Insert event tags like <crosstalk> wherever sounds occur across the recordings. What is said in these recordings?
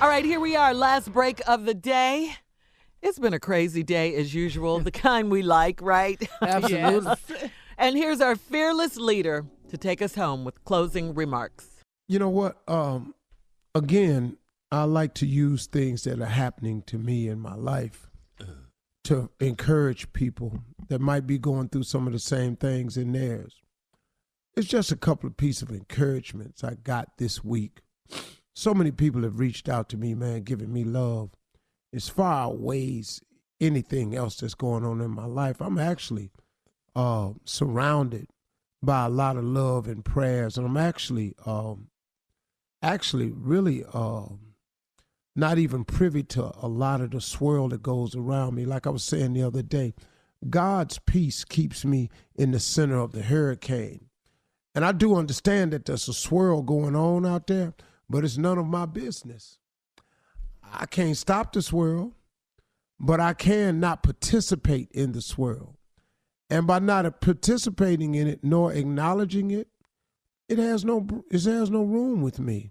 All right, here we are, last break of the day. It's been a crazy day as usual, the <laughs> kind we like, right? <laughs> Absolutely. And here's our fearless leader to take us home with closing remarks. You know what? Um, again, I like to use things that are happening to me in my life to encourage people that might be going through some of the same things in theirs. It's just a couple of pieces of encouragements I got this week. So many people have reached out to me, man, giving me love. As far outweighs anything else that's going on in my life. I'm actually uh, surrounded by a lot of love and prayers, and I'm actually, um, actually, really um, not even privy to a lot of the swirl that goes around me. Like I was saying the other day, God's peace keeps me in the center of the hurricane. And I do understand that there's a swirl going on out there, but it's none of my business. I can't stop the swirl, but I can not participate in the swirl. And by not participating in it nor acknowledging it, it has no it has no room with me.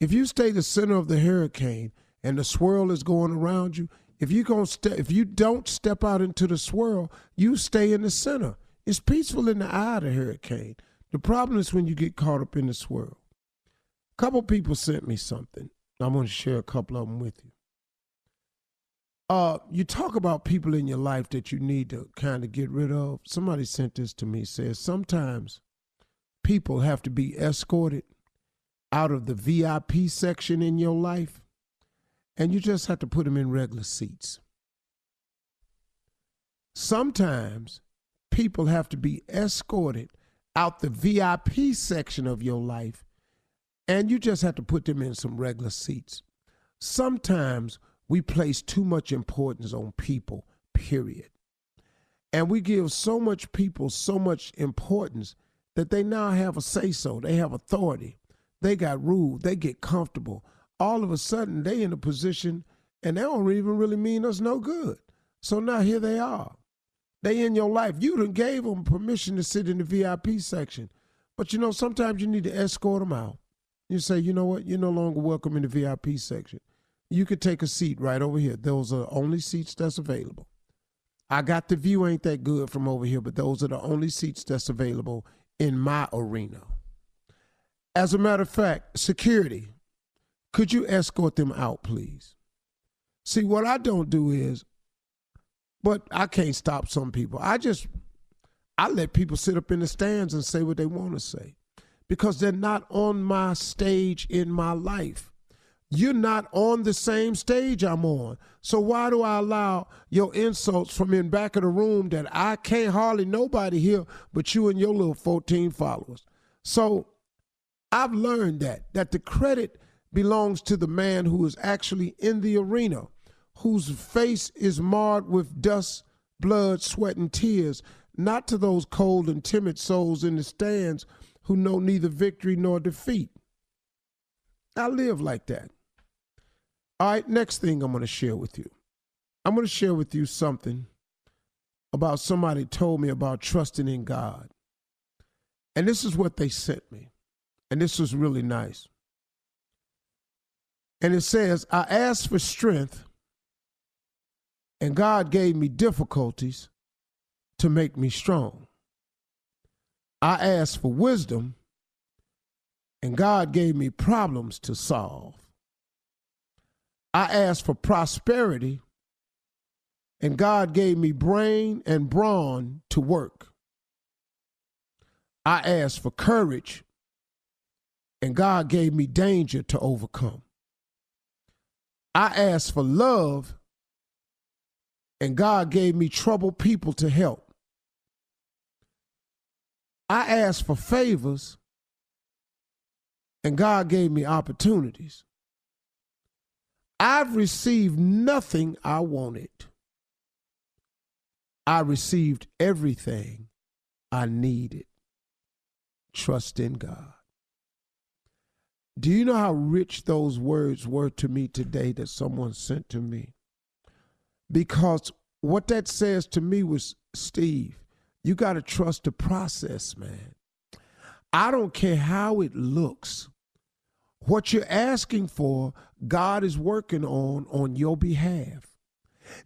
If you stay the center of the hurricane and the swirl is going around you, if you going ste- if you don't step out into the swirl, you stay in the center. It's peaceful in the eye of the hurricane. The problem is when you get caught up in the swirl. Couple people sent me something. I'm going to share a couple of them with you. Uh, you talk about people in your life that you need to kind of get rid of. Somebody sent this to me. Says sometimes people have to be escorted out of the VIP section in your life, and you just have to put them in regular seats. Sometimes people have to be escorted out the VIP section of your life, and you just have to put them in some regular seats. Sometimes we place too much importance on people, period. And we give so much people so much importance that they now have a say so, they have authority, they got rule, they get comfortable. All of a sudden, they in a position and they don't even really mean us no good. So now here they are. They in your life. You done gave them permission to sit in the VIP section. But you know, sometimes you need to escort them out. You say, you know what, you're no longer welcome in the VIP section. You could take a seat right over here. Those are the only seats that's available. I got the view ain't that good from over here, but those are the only seats that's available in my arena. As a matter of fact, security, could you escort them out, please? See, what I don't do is but I can't stop some people. I just I let people sit up in the stands and say what they want to say because they're not on my stage in my life. You're not on the same stage I'm on. So why do I allow your insults from in back of the room that I can't hardly nobody hear but you and your little 14 followers? So I've learned that that the credit belongs to the man who is actually in the arena whose face is marred with dust, blood, sweat, and tears, not to those cold and timid souls in the stands who know neither victory nor defeat. I live like that. All right, next thing I'm going to share with you. I'm going to share with you something about somebody told me about trusting in God. And this is what they sent me. And this was really nice. And it says, I asked for strength and God gave me difficulties to make me strong. I asked for wisdom, and God gave me problems to solve. I asked for prosperity, and God gave me brain and brawn to work. I asked for courage, and God gave me danger to overcome. I asked for love, and God gave me troubled people to help. I asked for favors, and God gave me opportunities. I've received nothing I wanted. I received everything I needed. Trust in God. Do you know how rich those words were to me today that someone sent to me? because what that says to me was Steve, you got to trust the process, man. I don't care how it looks. What you're asking for, God is working on on your behalf.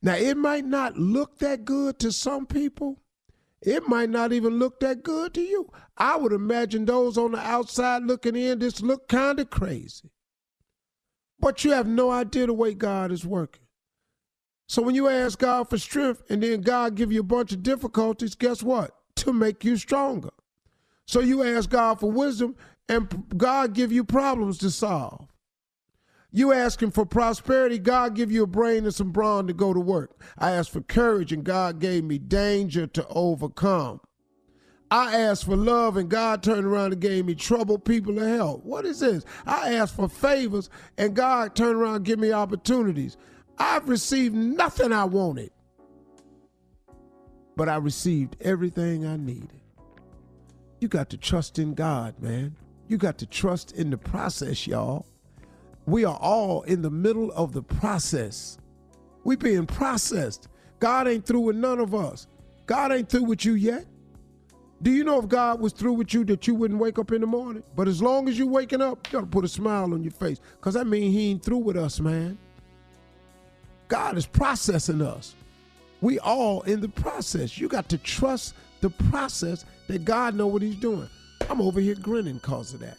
Now, it might not look that good to some people. It might not even look that good to you. I would imagine those on the outside looking in just look kind of crazy. But you have no idea the way God is working. So when you ask God for strength and then God give you a bunch of difficulties, guess what? To make you stronger. So you ask God for wisdom and God give you problems to solve. You asking for prosperity, God give you a brain and some brawn to go to work. I asked for courage and God gave me danger to overcome. I asked for love and God turned around and gave me trouble people to help. What is this? I asked for favors and God turned around and gave me opportunities. I've received nothing I wanted, but I received everything I needed. You got to trust in God, man. You got to trust in the process, y'all. We are all in the middle of the process. We being processed. God ain't through with none of us. God ain't through with you yet. Do you know if God was through with you that you wouldn't wake up in the morning? But as long as you waking up, you gotta put a smile on your face. Cause that means he ain't through with us, man. God is processing us. We all in the process. You got to trust the process that God know what he's doing. I'm over here grinning cause of that.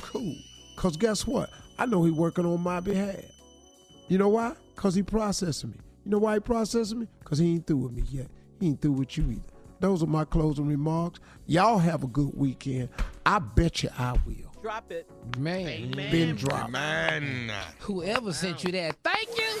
Cool. Cause guess what? I know he working on my behalf. You know why? Cause he processing me. You know why he processing me? Cause he ain't through with me yet. He ain't through with you either. Those are my closing remarks. Y'all have a good weekend. I bet you I will. Drop it. Man, Amen. Been dropped. Man. whoever sent you that, thank you.